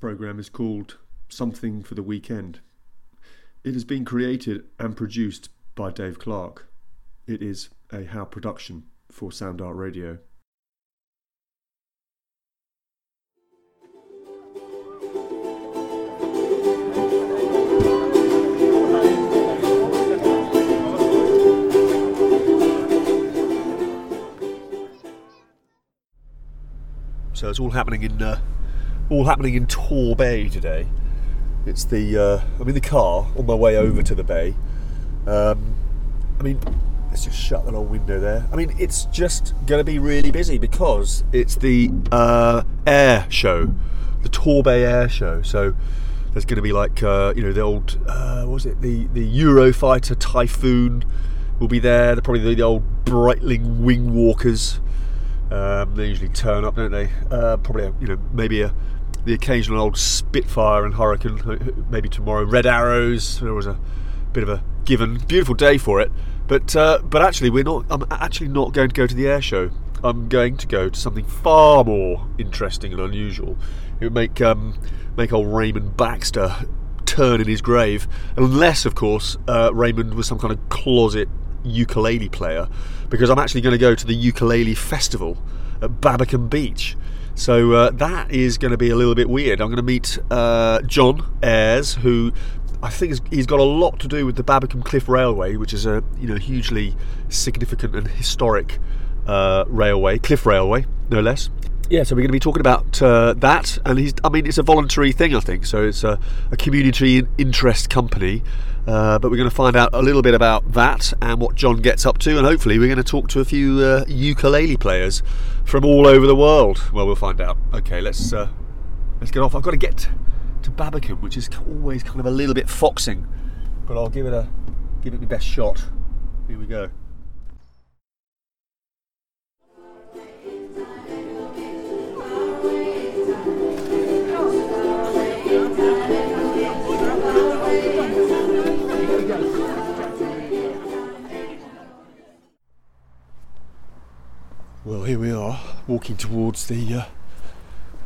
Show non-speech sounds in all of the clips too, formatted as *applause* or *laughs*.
programme is called Something for the Weekend. It has been created and produced by Dave Clark. It is a How production for Sound Art Radio. So it's all happening in uh, all happening in Tor Bay today. It's the uh, I'm in the car on my way over to the bay. Um, I mean, let's just shut that old window there. I mean, it's just going to be really busy because it's the uh, air show, the Tor Bay Air Show. So there's going to be like uh, you know the old uh, what was it the the Eurofighter Typhoon will be there. They're probably the, the old Breitling Wing Walkers. Um, they usually turn up, don't they? Uh, probably, a, you know, maybe a, the occasional old Spitfire and Hurricane. Maybe tomorrow, Red Arrows. There was a bit of a given, beautiful day for it. But uh, but actually, we're not. I'm actually not going to go to the air show. I'm going to go to something far more interesting and unusual. It would make um, make old Raymond Baxter turn in his grave, unless, of course, uh, Raymond was some kind of closet ukulele player because I'm actually going to go to the ukulele festival at Babbacombe Beach. So uh, that is going to be a little bit weird. I'm going to meet uh, John Ayres, who I think he's got a lot to do with the Babbacombe Cliff Railway, which is a you know hugely significant and historic uh, railway, cliff railway, no less. Yeah, so we're going to be talking about uh, that, and he's. I mean, it's a voluntary thing, I think. So it's a, a community interest company, uh, but we're going to find out a little bit about that and what John gets up to, and hopefully we're going to talk to a few uh, ukulele players from all over the world. Well, we'll find out. Okay, let's uh, let's get off. I've got to get to Babbacombe, which is always kind of a little bit foxing, but I'll give it a give it my best shot. Here we go. Well, here we are, walking towards the uh,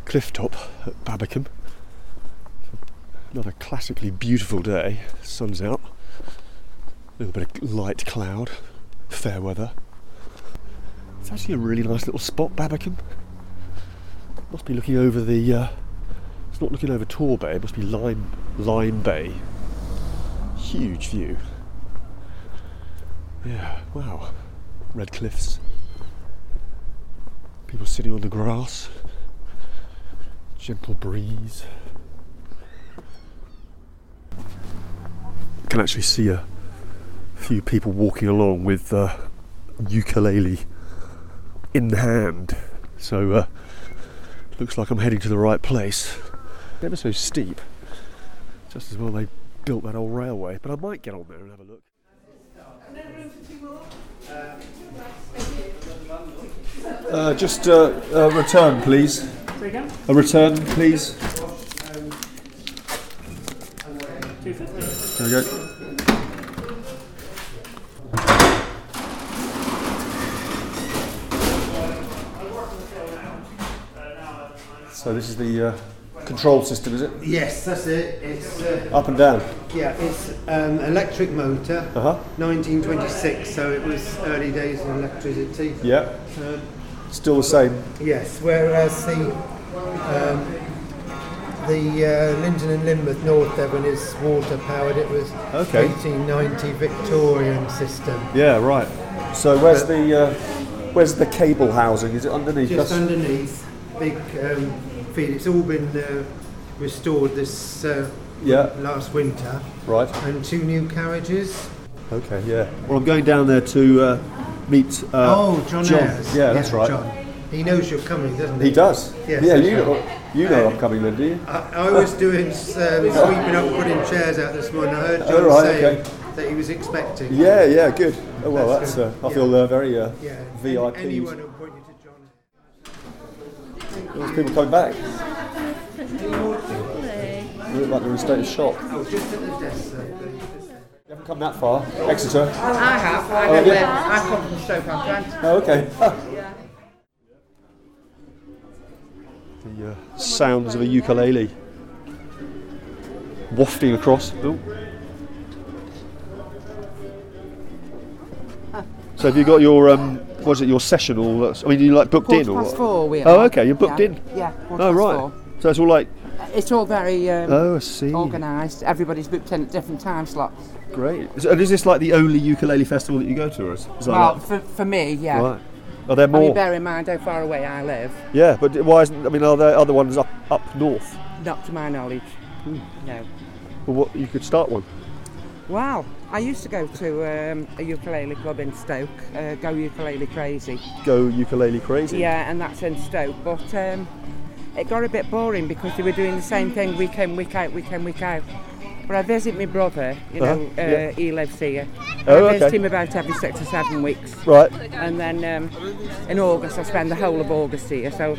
cliff top at Babbacombe. Another classically beautiful day. Sun's out. A little bit of light cloud. Fair weather. It's actually a really nice little spot, Babbacombe. Must be looking over the. Uh, it's not looking over Tor Bay. It must be Lyme Lyme Bay. Huge view. Yeah. Wow. Red cliffs. People sitting on the grass. Gentle breeze. can actually see a few people walking along with uh, ukulele in hand. So uh, looks like I'm heading to the right place. Never so steep. Just as well they built that old railway. But I might get on there and have a look. Uh, just uh, a return, please. A return, please. There we go. So this is the uh, control system, is it? Yes, that's it. It's uh, Up and down. Yeah, it's um, electric motor, Uh huh. 1926. So it was early days of electricity. Yeah. Um, Still the same. yes, whereas the um, the uh, Lynton and Lynmouth North Devon is water powered. It was Okay. 1890 Victorian system. Yeah. Right. So where's the uh, where's the cable housing? Is it underneath? Just underneath, big um, feed. It's all been uh, restored this uh, Yeah. last winter, Right. and two new carriages. Okay. Yeah. Well, I'm going down there to uh, meet. Uh, Oh, John, Ayres. Yeah, that's right. John. He knows you're coming, doesn't he? He does. Yes, yeah. You right. know, you know I'm coming, then, do you? I, I was doing um, *laughs* sweeping up, putting chairs out this morning. I heard Oh, John right, say okay. that he was expecting. Yeah. Yeah. Good. Oh well, that's. That's Uh. I feel uh, very uh, Yeah. VIP. Any, anyone will point you to John. There's people coming back. Lovely. Look like they're in a state of shock. Oh, just at the desk, sir. You haven't come that far. Exeter. I have. I Oh, yeah. there. I come from Stoke-on-Trent. Oh, okay. *laughs* the uh, sounds of a ukulele wafting across. Oh. *laughs* So have you got your um, was it your session all? I mean, you like booked Quarter in or past what? four we are. Oh, okay, you're booked yeah. in. Yeah. quarter Oh past right. four. So it's all like It's all very um, oh I see. organised. Everybody's booked in at different time slots. Great. Is, and is this like the only ukulele festival that you go to, or is, is that Well, like- for, for me, yeah. right? Are there I mean, more? bear in mind how far away I live. Yeah, but why isn't? I mean, are there other ones up up north? Not to my knowledge. Hmm. No. Well, what you could start one. Wow. I used to go to um, a ukulele club in Stoke, uh, Go Ukulele Crazy. Go ukulele crazy. Yeah, and that's in Stoke. But um, it got a bit boring because they were doing the same thing week in, week out, week in, week out. But I visit my brother, you know, Uh-huh, uh, yeah. he lives here. Oh, I visit okay. him about every six or seven weeks. Right. And then um, in August, I spend the whole of August here. So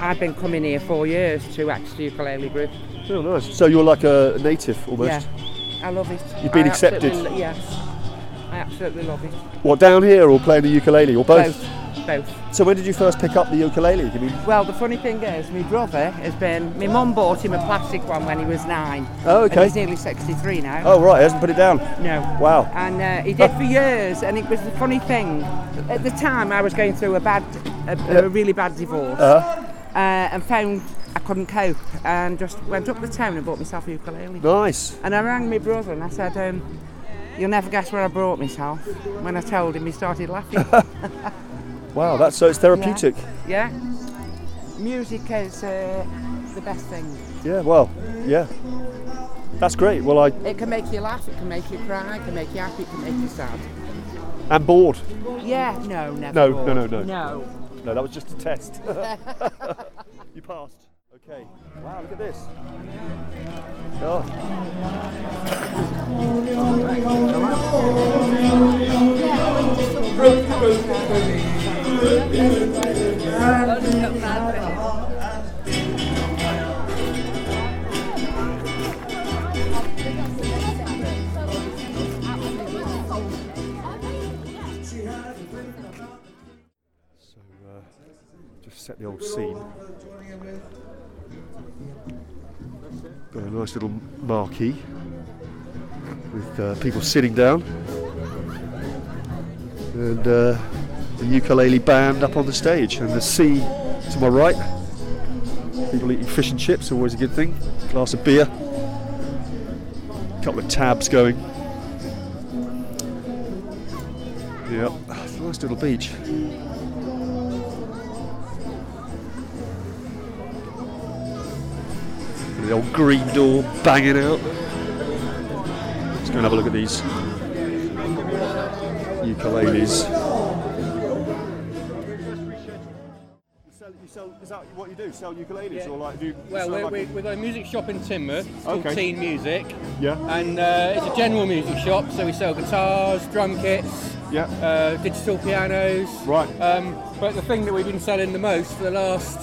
I've been coming here four years to Exeter Ukulele Group. Oh, nice. So you're like a native almost. Yeah, I love it. You've been I accepted? Yes, I absolutely love it. What down here or playing the ukulele or both? Both. Both. So when did you first pick up the ukulele? I mean, Well, the funny thing is, my brother has been. My mum bought him a plastic one when he was nine. Oh, okay. he's nearly 63 now. oh right, he hasn't put it down. No. Wow. And uh, he did for years, and it was the funny thing. At the time, I was going through a bad, a, a really bad divorce, Uh, uh, and found I couldn't cope, and just went up the town and bought myself a ukulele. nice. And I rang my brother and I said, um, "You'll never guess where I brought myself." When I told him, he started laughing. *laughs* Wow, that's so it's therapeutic. yeah. Music is uh, the best thing. Yeah. well, yeah. That's great. Well, I It can make you laugh, it can make you cry, it can make you happy, it can make you sad. am bored. Yeah, no, never. No, bored. no, no, no. No. No, that was just a test. *laughs* *laughs* you passed. Okay. Wow, look at this. Oh. So, uh, just set the old scene. Got a nice little marquee with uh, people sitting down and uh, the ukulele band up on the stage, and the sea to my right. People eating fish and chips, always a good thing. Glass of beer, couple of tabs going. Yep, nice little beach. The old green door banging out. Let's go and have a look at these ukuleles. That what you do? Sell ukuleles, Yeah. or like do? Well, we're, we're, we've got a music shop in Teignmouth it's called Okay. Teign Music, yeah, and uh, it's a general music shop. So we sell guitars, drum kits, yeah, uh, digital pianos. right. Um, but the thing that we've been selling the most for the last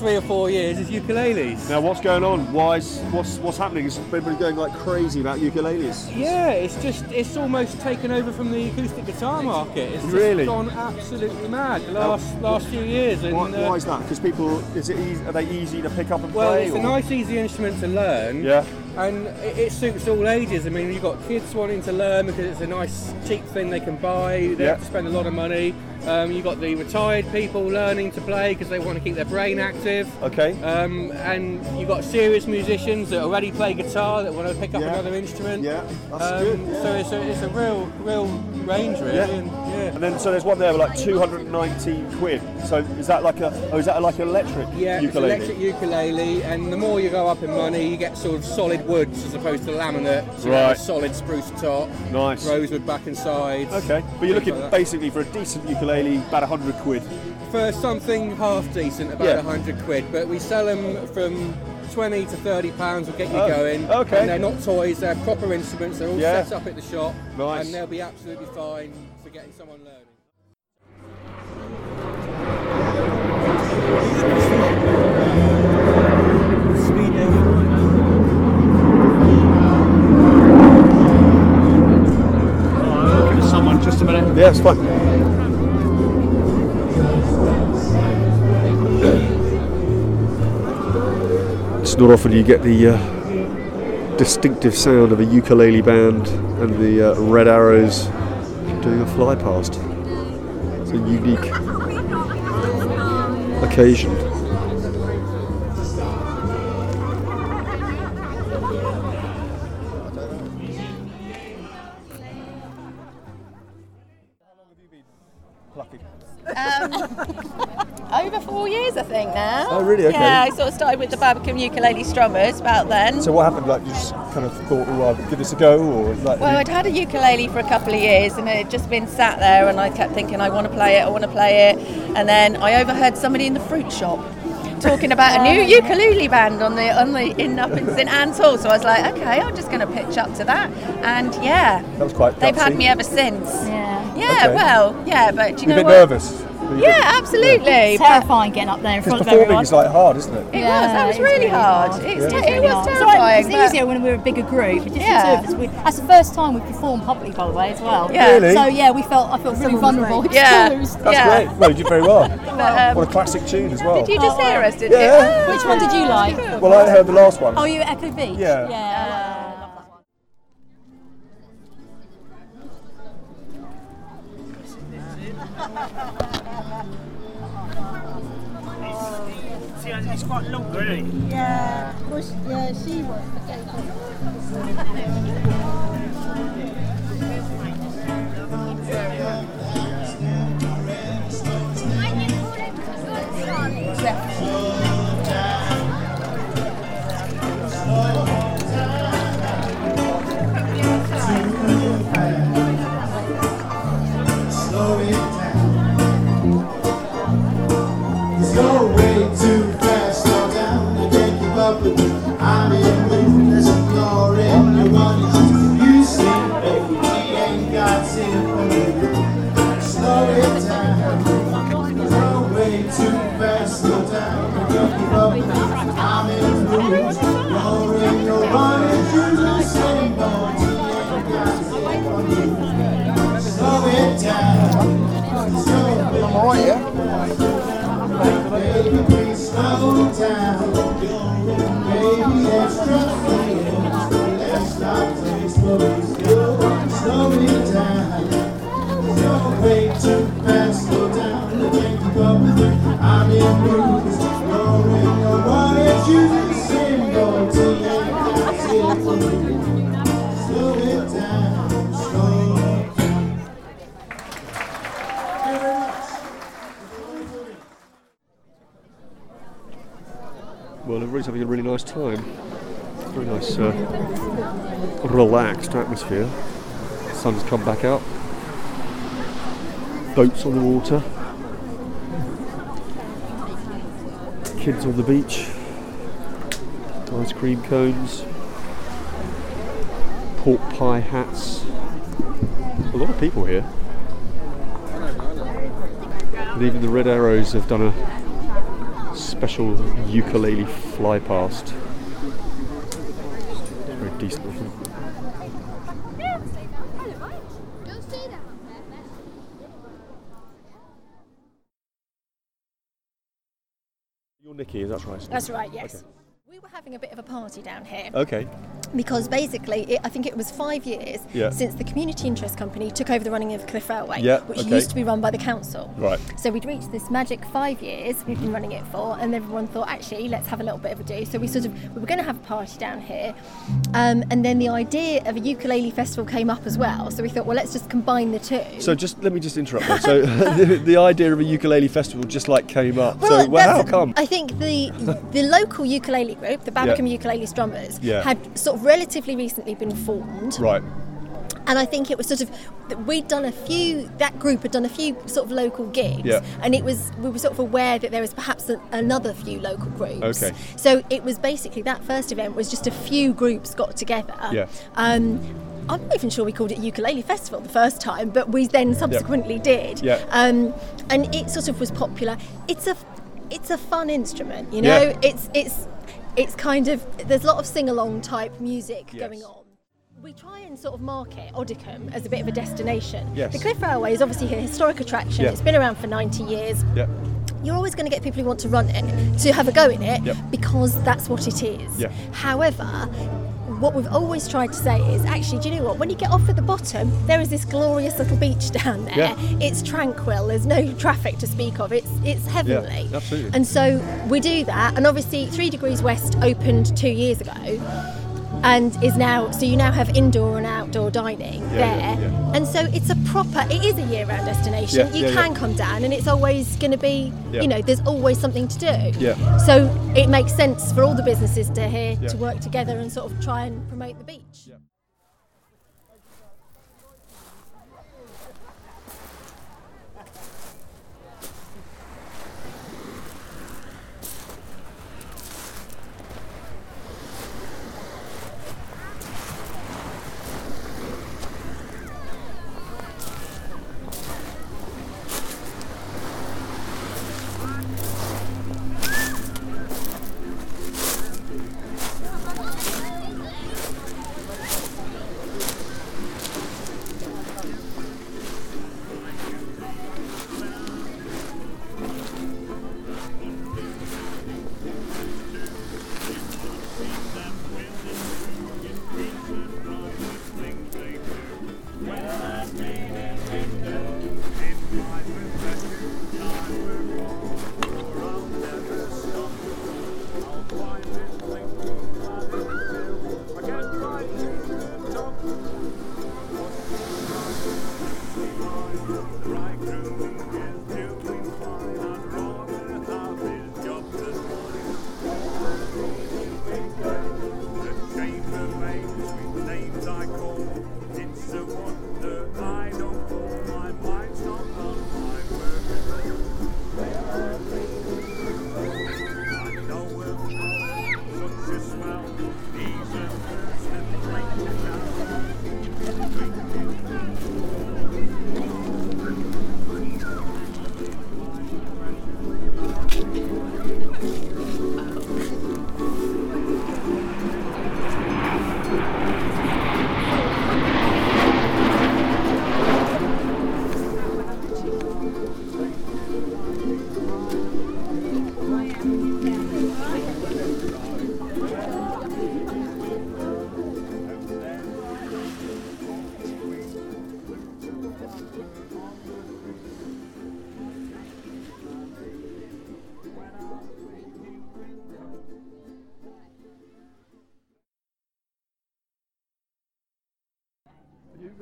three or four years is ukuleles. Now, what's going on? Why is what's what's happening? Is everybody going like crazy about ukuleles? Yeah, it's just it's almost taken over from the acoustic guitar market. It's just Really? gone absolutely mad the last last few years. And, Why, uh, why is that? Because people, is it easy, are they easy to pick up and well, play? it's a nice, easy instrument to learn. Yeah, and it, it suits all ages. I mean, you've got kids wanting to learn because it's a nice, cheap thing they can buy. They Yeah. have to spend a lot of money. Um, you've got the retired people learning to play because they want to keep their brain active. okay. Um, and you've got serious musicians that already play guitar that want to pick up Yeah. another instrument. Yeah, that's Um, good. yeah. So it's a, it's a real, real range, really. Yeah. And, yeah. And then so there's one there with like 219 quid. So is that like a oh is that like an electric Yeah, it's ukulele? electric ukulele, and the more you go up in money, you get sort of solid woods as opposed to laminate. So have Right. a solid spruce top, Nice. rosewood back and sides. Okay, but you're looking like basically for a decent ukulele, about 100 quid. for something half decent, about Yeah. a 100 quid, but we sell them from 20 to 30 pounds will get you Oh, going. okay. And they're not toys, they're proper instruments, they're all Yeah. set up at the shop. Nice. And they'll be absolutely fine for getting someone learning. Minute. Yeah, it's fine. It's not often you get the uh, distinctive sound of a ukulele band and the uh, Red Arrows doing a fly past. It's a unique *laughs* occasion. Think now. Oh, really? Okay. Yeah, I sort of started with the Babbacombe ukulele strummers about then. So what happened? Like you just kind of thought, oh, I'll give this a go, or like? well, I'd had a ukulele for a couple of years and it had just been sat there, and I kept thinking, I want to play it, I want to play it. And then I overheard somebody in the fruit shop talking about a new oh. ukulele band on the on the in up in St Anne's Hall. So I was like, okay, I'm just going to pitch up to that. And yeah, that was quite. they've had me ever since. Yeah. Yeah, Okay. well, yeah, but do you You're know a bit what? nervous. Were you a Yeah, absolutely. It's terrifying getting up there in Because front of performing everyone. is like hard, isn't it? It was. That was really really hard. hard. It's Yeah. te- it was terrifying. all right, It's but- easier when we're a bigger group. Just Yeah. the two of us. We, that's the first time we've performed publicly, by the way, as well. Yeah. Really? So yeah, we felt I felt really vulnerable, *laughs* Yeah. That's Yeah. great. Well, you did very well. *laughs* um, what a classic tune as well. Did you just Oh, hear us? Did Yeah. you? Which one did you like? Well, I heard the last one. Oh, you Echo Beach. Yeah. Yeah. I'm in mood, that's you're having a really nice time. Very nice, uh, relaxed atmosphere. Sun's come back out. Boats on the water. Kids on the beach. Ice cream cones. Pork pie hats. A lot of people here. And even the Red Arrows have done a special ukulele fly past. Very decent, I think. You're Nikki, is that right? That's right, yes. We were having a bit of a party down here Okay. Because basically, it, I think it was five years Yeah. since the Community Interest Company took over the running of Cliff Railway, Yeah, which okay. used to be run by the council. Right. So we'd reached this magic five years we've been running it for, and everyone thought, actually, let's have a little bit of a do. So we sort of we were going to have a party down here, um, and then the idea of a ukulele festival came up as well. So we thought, well, let's just combine the two. So just let me just interrupt there. So *laughs* the, the idea of a ukulele festival just like came up. Well, so well, how come? I think the the local ukulele group, the Babbacombe Ukulele Strummers, Yeah. had sort of relatively recently been formed, Right. and I think it was sort of we'd done a few. That group had done a few sort of local gigs, Yeah. and it was we were sort of aware that there was perhaps a, another few local groups. Okay. So it was basically that first event was just a few groups got together. Yeah. Um, I'm not even sure we called it ukulele festival the first time, but we then subsequently did. Yeah. Um, and it sort of was popular. It's a it's a fun instrument, you know. Yeah. It's it's it's kind of there's a lot of sing along type music Yes. going on. We try and sort of market Oddicombe as a bit of a destination. Yes. The Cliff Railway is obviously a historic attraction. Yeah. It's been around for 90 years. Yeah. You're always going to get people who want to run it to have a go in it Yep. because that's what it is. However, what we've always tried to say is actually, do you know what? When you get off at the bottom, there is this glorious little beach *laughs* down there. Yeah. It's tranquil. There's no traffic to speak of. It's it's heavenly. Yeah, absolutely. And so we do that. And obviously, Three Degrees West opened two years ago, and is now so you now have indoor and outdoor dining Yeah, there. And so it's a proper. It is a year-round destination. Yeah, you yeah, can yeah. come down, and it's always going to be. You know, there's always something to do. Yeah. So it makes sense for all the businesses to here to work together and sort of try and promote the beach.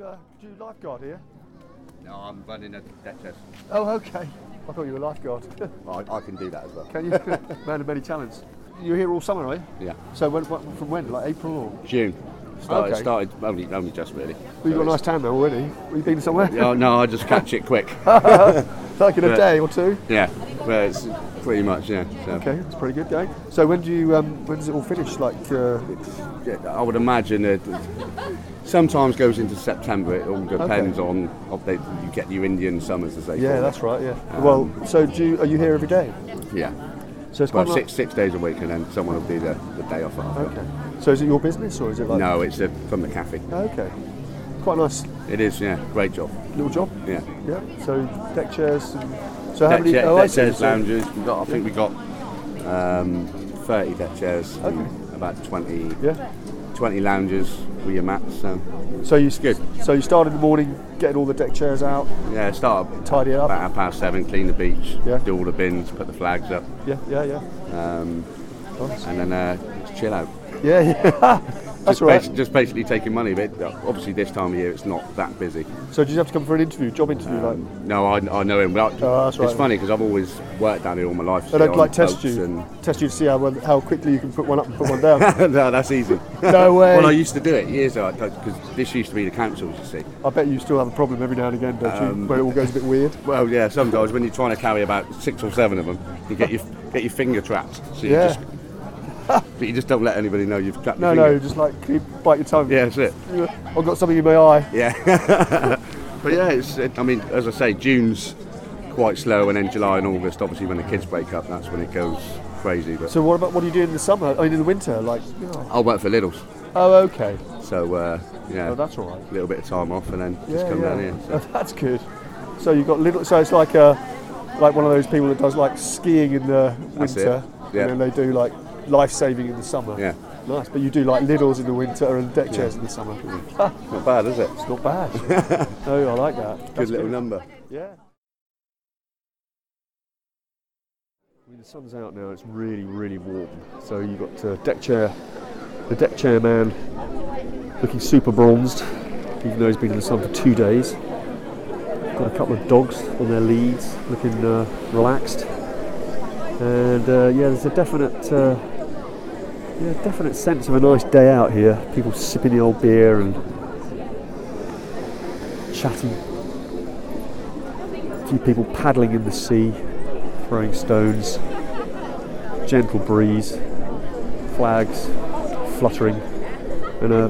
Uh, do you lifeguard here? No, I'm running a deck test. Oh, okay. I thought you were a lifeguard. *laughs* I, I can do that as well. Can you? *laughs* Man of many talents. You're here all summer, are you? Yeah. So when, what, from when? Like April or? June. Started, Okay. started only, only just really. Well, you've got a nice tan now already. Have you been somewhere? Yeah, no, I just catch it quick. *laughs* like in a But- day or two? Yeah, well, it's pretty much, yeah. So. Okay, that's pretty good going. So when do you, um, when does it all finish? Like, uh, Yeah, I would imagine it sometimes goes into September. It all depends on if they, you get your Indian summers as they say. yeah, call that's it. right. Yeah. Um, well, so do you, are you here every day? Yeah. So it's well, six six days a week, and then someone will do the, the day off after. Okay. So is it your business or is it like? No, it's uh, from the cafe. Okay. Quite nice It is, yeah, great job. little job. Yeah. Yeah. So deck chairs. And, so how deck, many? chair- oh, deck chairs, lounges. We got, I think we got um, 30 deck chairs, and about 20, Yeah. 20 lounges with your mats. So So you good. So you start in the morning, getting all the deck chairs out. Yeah, start up Tidy up. about half past seven, clean the beach, Yeah. do all the bins, put the flags up, Yeah, yeah, yeah. um, and then uh, chill out. Yeah, *laughs* yeah. That's just, right. basi- just basically taking money, but uh, obviously this time of year it's not that busy. So did you have to come for an interview, job interview? like, No, I, I know him. But Oh, that's right. It's funny because I've always worked down here all my life. they so don't on like test boats you, and- test you to see how well, how quickly you can put one up and put one down. *laughs* no, that's easy. No way. *laughs* well, I used to do it years ago because this used to be the councils, you see. I bet you still have a problem every now and again, don't you? Um, Where it all goes a bit weird. *laughs* Well, yeah, sometimes when you're trying to carry about six or seven of them, you get your get your finger trapped. So you Yeah. just, but you just don't let anybody know you've trapped No, no, just like keep, bite your tongue. Yeah, that's it. I've got something in my eye. Yeah. *laughs* but yeah, it's. It, I mean, as I say, June's quite slow, and then July and August, obviously, when the kids break up, that's when it goes crazy. But So what about what do you do in the summer? I mean, in the winter, like. You know. I'll work for Lidl's, Oh, okay. so uh, yeah, Oh, that's all right. a little bit of time off, and then just Yeah, come yeah. down here. So. Oh, *laughs* that's good. So you've got little. So it's like a, like one of those people that does like skiing in the That's winter, it. Yeah. and then they do like life saving in the summer. Yeah. Nice, but you do like Lidl's in the winter and deck chairs in the summer. Not bad, is it? It's not bad. *laughs* no, I like that. Good That's little number. Yeah. I mean, the sun's out now. It's really, really warm. So you've got uh, deck chair, the deck chair man, looking super bronzed, even though he's been in the sun for two days. Got a couple of dogs on their leads, looking uh, relaxed. And uh, yeah, there's a definite, uh, yeah, definite sense of a nice day out here. People sipping the old beer and chatting. A few people paddling in the sea, throwing stones. Gentle breeze, flags fluttering, and a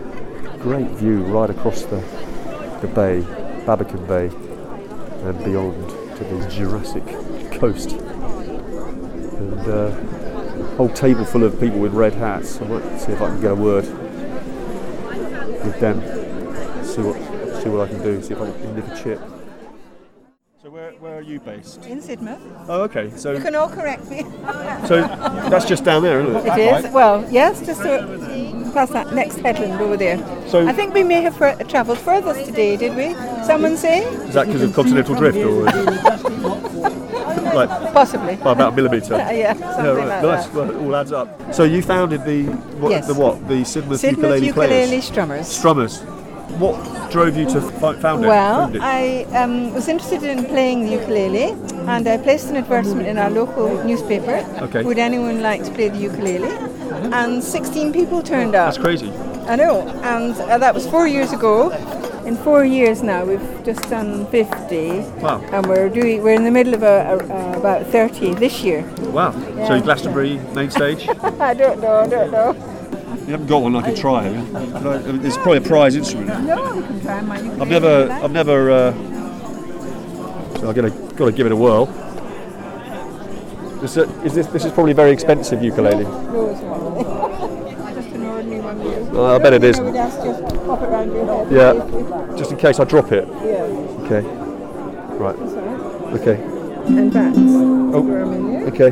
great view right across the, the bay, Babbacombe Bay, and beyond to the Jurassic *laughs* coast. And uh, whole table full of people with red hats. I might see if I can get a word with them. See what see what I can do. See if I can nick a chip. So where, where are you based? In Sidmouth. Oh, okay. So You can all correct me. so that's just down there, isn't it? It is. Well, yes, just to, past that next headland over there. So- I think we may have fur- travelled further today, did we? Someone say? Is that because of continental drift, or like Possibly. by about a millimetre? *laughs* yeah, something like nice. that. Well, it all adds up. So you founded the what? Yes. The what? The Sidmouth, Sidmouth Ukulele, Ukulele Players. Strummers. Strummers. What drove you to found it? Well, it? I um, was interested in playing the ukulele, and I placed an advertisement in our local newspaper. Okay. Would anyone like to play the ukulele? And 16 people turned up. That's crazy. I know, and uh, that was four years ago. In four years now, we've just done 50, Wow. and we're doing. We're in the middle of a, a, a about 30 this year. Wow. Yeah. So Glastonbury main stage. *laughs* I don't know. I don't know. You haven't got one I could try. have you? Could I- I mean, It's probably a prize instrument. No, you can try my ukulele. I've never, if you like. I've never. Uh, so I'm gonna, got to give it a whirl. This, uh, is this, this is probably very expensive ukulele. No, it's not. Just an ordinary one. Uh, I bet it is. I would ask just pop it round your head. Yeah, just in case I drop it. Yeah. Okay. Right. That's. Okay. And backs. Oh. Throw 'em in there. Okay.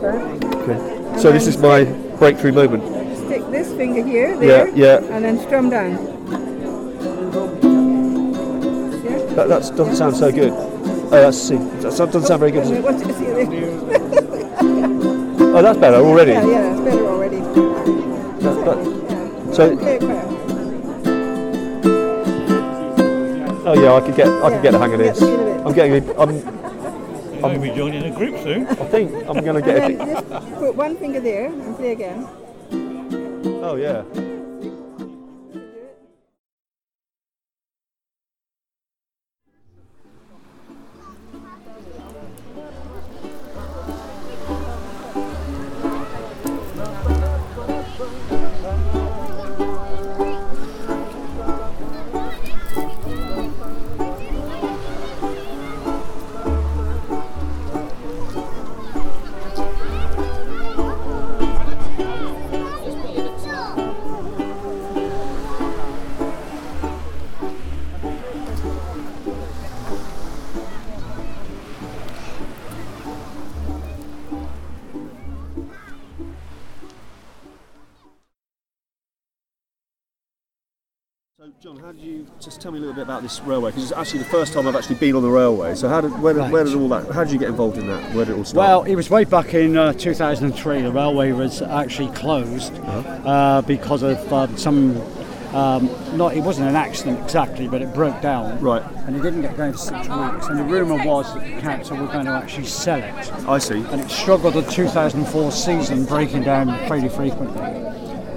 Back. Okay. So this is my breakthrough moment. Stick this finger here, there, yeah. and then strum down. That that's, doesn't sound so good. Oh, that's C. That doesn't sound very good. Oh, does it? What is it? *laughs* Oh, that's better already. Yeah, yeah, it's better already. That- that- so, oh yeah, I could get I could get the hang of this. the feel of it. I'm getting. the- I'm. You might be joining a group soon. I think I'm going to get. And then just put one finger there and play again. oh yeah. So, bit about this railway? Because it's actually the first time I've actually been on the railway. So, how did where, did where did all that? How did you get involved in that? Where did it all start? Well, it was way back in uh, 2003. The railway was actually closed uh, because of um, some. Um, not, it wasn't an accident exactly, but it broke down. Right. And it didn't get going for six weeks. And the rumour was that the council were going to actually sell it. I see. And it struggled the 2004 season, breaking down fairly frequently.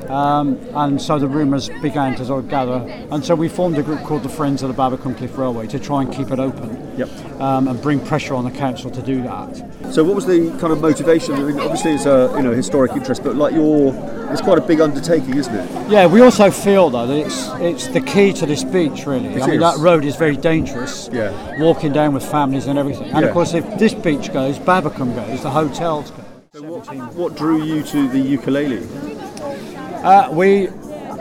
Um, and so the rumours began to sort of gather. And so we formed a group called the Friends of the Babbacombe Cliff Railway to try and keep it open. Yep. Um, and bring pressure on the council to do that. So, what was the kind of motivation? I mean, obviously, it's a you know historic interest, but like your, it's quite a big undertaking, isn't it? Yeah, we also feel though that it's it's the key to this beach really. It I mean is. that road is very dangerous. Yeah. Walking down with families and everything. And Yeah. of course if this beach goes, Babbacombe goes, the hotels go. So what, what drew you to the ukulele? Uh, we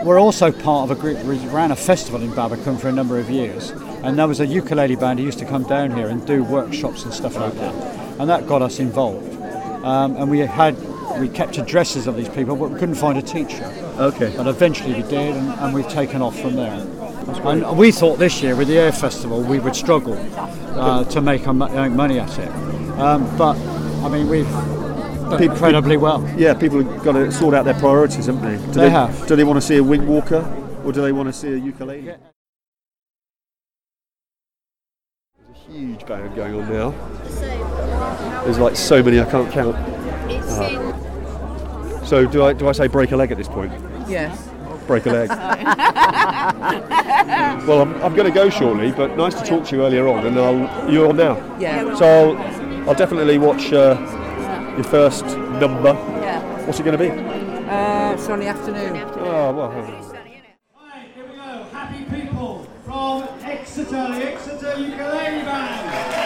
were also part of a group. We ran a festival in Babbacombe for a number of years, and there was a ukulele band who used to come down here and do workshops and stuff like that, and that got us involved. Um, and we had we kept addresses of these people, but we couldn't find a teacher. Okay. But eventually we did, and, and we've taken off from there. And we thought this year with the Air Festival we would struggle uh, to make, our, make money at it. Um, but I mean, we've done People- incredibly well. Yeah, people have got to sort out their priorities, haven't they? Do They have. Do they want to see a wing walker or do they want to see a ukulele? There's a huge band going on now. There's like so many I can't count. Ah. So do I do I say break a leg at this point? Yes. Break a leg. *laughs* well, I'm, I'm going to go shortly, but nice to talk to you earlier on, and I'll you're on now. Yeah. So I'll, I'll definitely watch uh, your first number. Yeah. What's it going to be? Uh, Sunday afternoon. Oh well. Right, here we go. Happy people from Exeter, the Exeter Ukulele Band.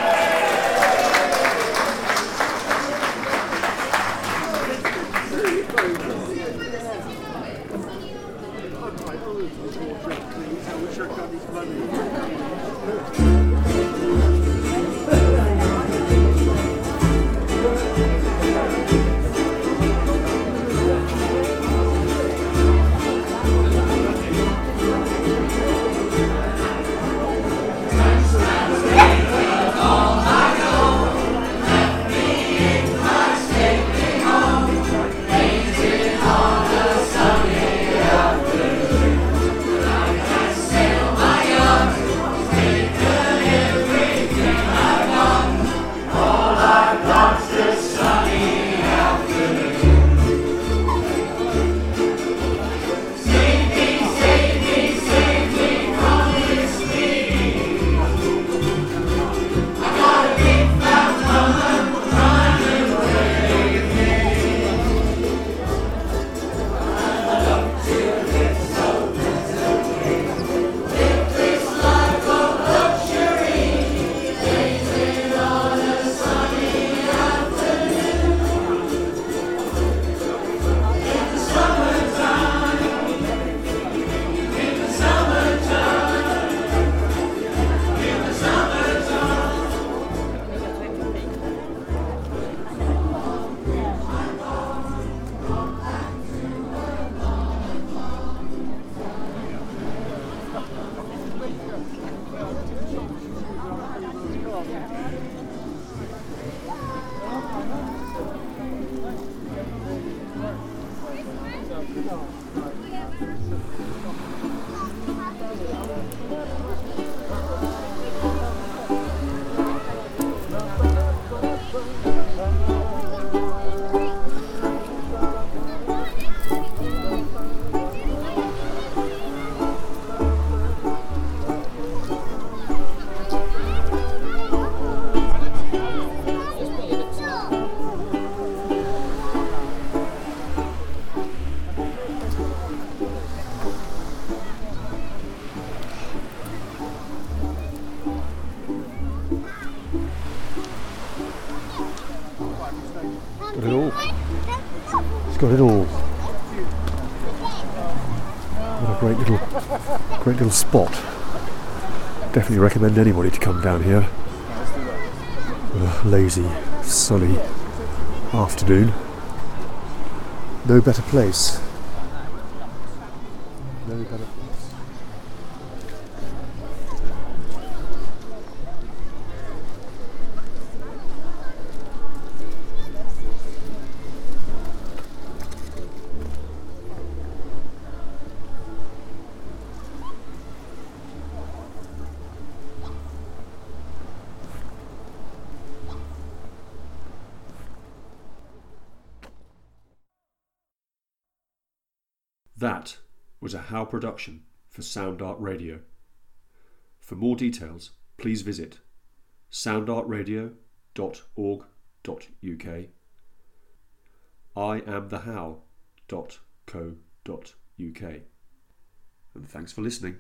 Spot. Definitely recommend anybody to come down here. On a lazy, sunny afternoon. No better place. No better place. That was a How production for Sound Art Radio. For more details, please visit soundartradio.org.uk I am the iamthehow.co.uk. And thanks for listening.